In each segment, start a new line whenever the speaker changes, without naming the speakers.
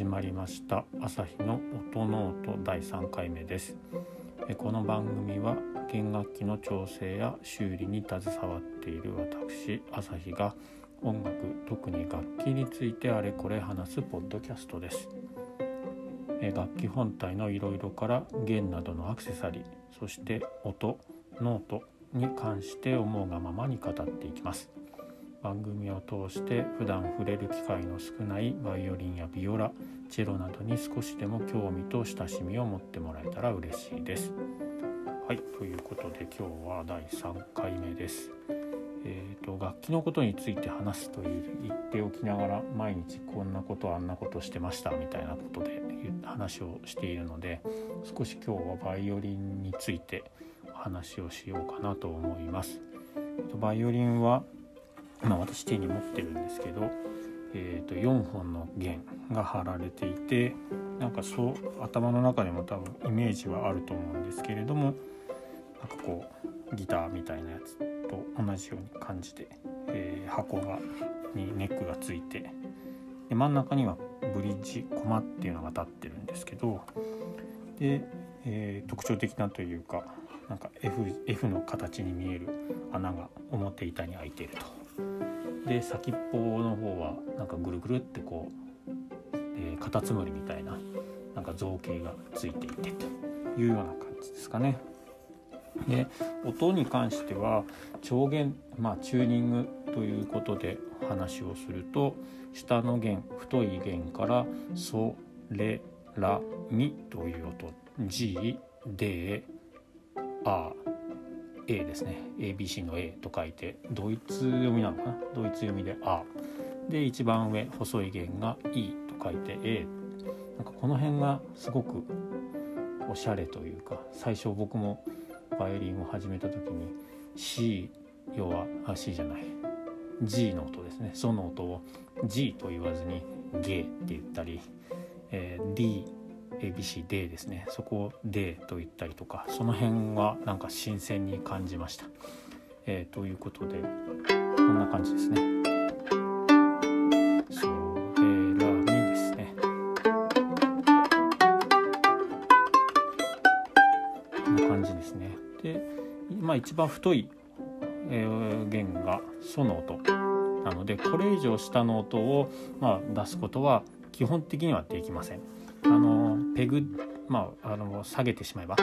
始まりました。アサヒの音ノート第3回目です。この番組は弦楽器の調整や修理に携わっている私アサヒが音楽特に楽器についてあれこれ話すポッドキャストです。楽器本体のいろいろから弦などのアクセサリーそして音ノートに関して思うがままに語っていきます。番組を通して普段触れる機会の少ないバイオリンやビオラチェロなどに少しでも興味と親しみを持ってもらえたら嬉しいです。はいということで今日は第3回目です。えーと、楽器のことについて話すと言っておきながら毎日こんなことあんなことしてましたみたいなことで話をしているので少し今日はバイオリンについて話をしようかなと思います。バイオリンはまあ、私手に持ってるんですけど、えー、と4本の弦が貼られていてなんかそう頭の中でも多分イメージはあると思うんですけれどもなんかこうギターみたいなやつと同じように感じて、えー、箱がにネックがついてで真ん中にはブリッジコマっていうのが立ってるんですけどで、えー、特徴的なというかなんか F, F の形に見える穴が表板に開いていると。で先っぽの方はなんかぐるぐるってこう、え、カタツムリみたいななんか造形がついていてというような感じですかね。で音に関しては調弦まあチューニングということで話をすると下の弦太い弦から「ソレラミ」という音「G」「D」「A」A ですね。ABC の A と書いてドイツ読みなのかな？ドイツ読みで A で一番上細い弦が E と書いて A なんかこの辺がすごくおしゃれというか最初僕もバイオリンを始めた時に C 要はあ C じゃない。G の音ですね。その音を G と言わずにゲって言ったり、えー、D ABCD ですねそこを D と言ったりとかその辺はなんか新鮮に感じました。えー、ということでこんな感じですね。ソレラミですね。こんな感じですね。で、まあ一番太い、えー、弦がソの音なのでこれ以上下の音を、まあ、出すことは基本的にはできません。あのペグ、まあ、あの下げてしまえば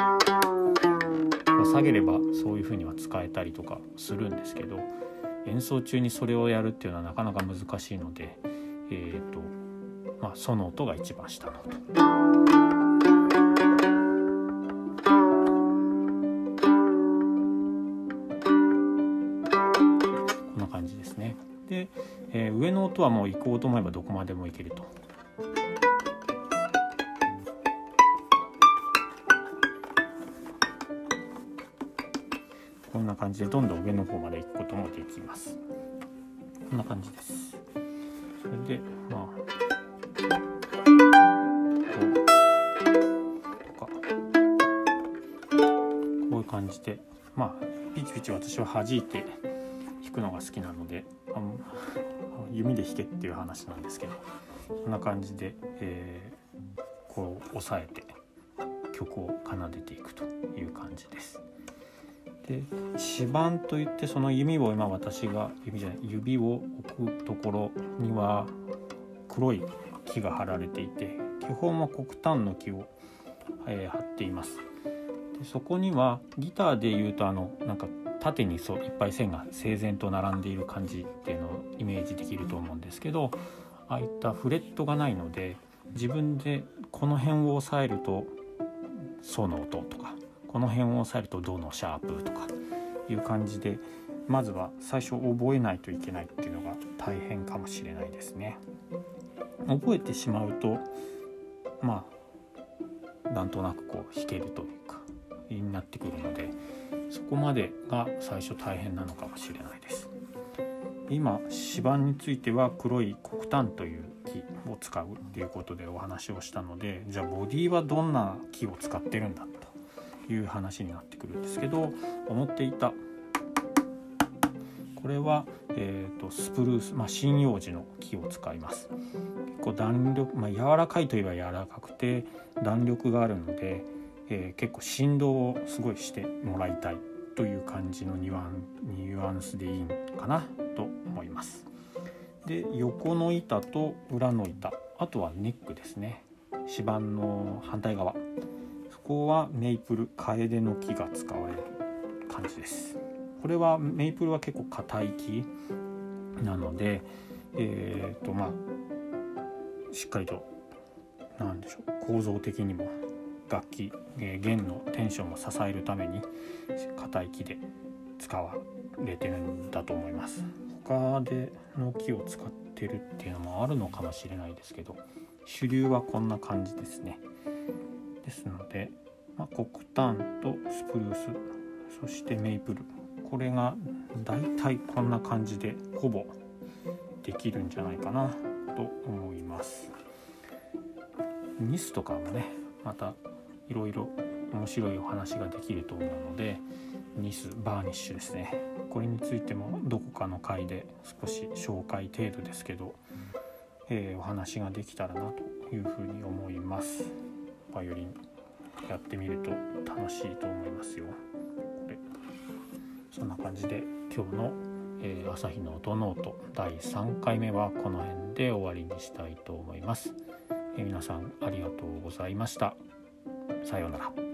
下げればそういうふうには使えたりとかするんですけど演奏中にそれをやるっていうのはなかなか難しいのでえ、ー、とまあその音が一番下の音。こんな感じですね。で、えー、上の音はもう行こうと思えばどこまでもいけると。んな感じでどんどん上の方まで行くこともできますこんな感じですそれでまあこういう感じでまあピチピチ私は弾いて弾くのが好きなのであの 弓で弾けっていう話なんですけどこんな感じで、えー、こう押さえて曲を奏でていくという感じです。で指板といってその弓を今私が指じゃない指を置くところには黒い木が貼られていて基本は黒炭の木を、えー、貼っています。でそこにはギターでいうとあのなんか縦にそういっぱい線が整然と並んでいる感じっていうのをイメージできると思うんですけどああいったフレットがないので自分でこの辺を押さえると「ソの音とかこの辺を押さえるとドのシャープとかいう感じでまずは最初覚えないといけないっていうのが大変かもしれないですね。覚えてしまうとまあなんとなくこう弾けるというかになってくるのでそこまでが最初大変なのかもしれないです。今指板については黒い黒炭という木を使うっていうことでお話をしたのでじゃあボディはどんな木を使ってるんだいう話になってくるんですけど思っていたこれは、えーと、スプルース、まあ、針葉樹の木を使います。結構弾力、まあ、柔らかいといえば柔らかくて弾力があるので、えー、結構振動をすごいしてもらいたいという感じのニュアンニュアンスでいいかなと思います。で横の板と裏の板あとはネックですね。指板の反対側。こはメイプルカエデの木が使われる感じです。これはメイプルは結構硬い木なのでえっ、ー、とまあしっかりと何でしょう構造的にも楽器、えー、弦のテンションを支えるために硬い木で使われてるんだと思います。他での木を使ってるっていうのもあるのかもしれないですけど主流はこんな感じですね。ですので、まあ、黒炭とスプルースそしてメイプル。これがだいたいこんな感じでほぼできるんじゃないかなと思います。ニスとかもねまたいろいろ面白いお話ができると思うのでニスバーニッシュですね。これについてもどこかの回で少し紹介程度ですけど、えー、お話ができたらなというふうに思います。バイオリンやってみると楽しいと思いますよ。これ。そんな感じで今日の、えー、アサヒの音ノート第3回目はこの辺で終わりにしたいと思います、えー、皆さんありがとうございました。さようなら。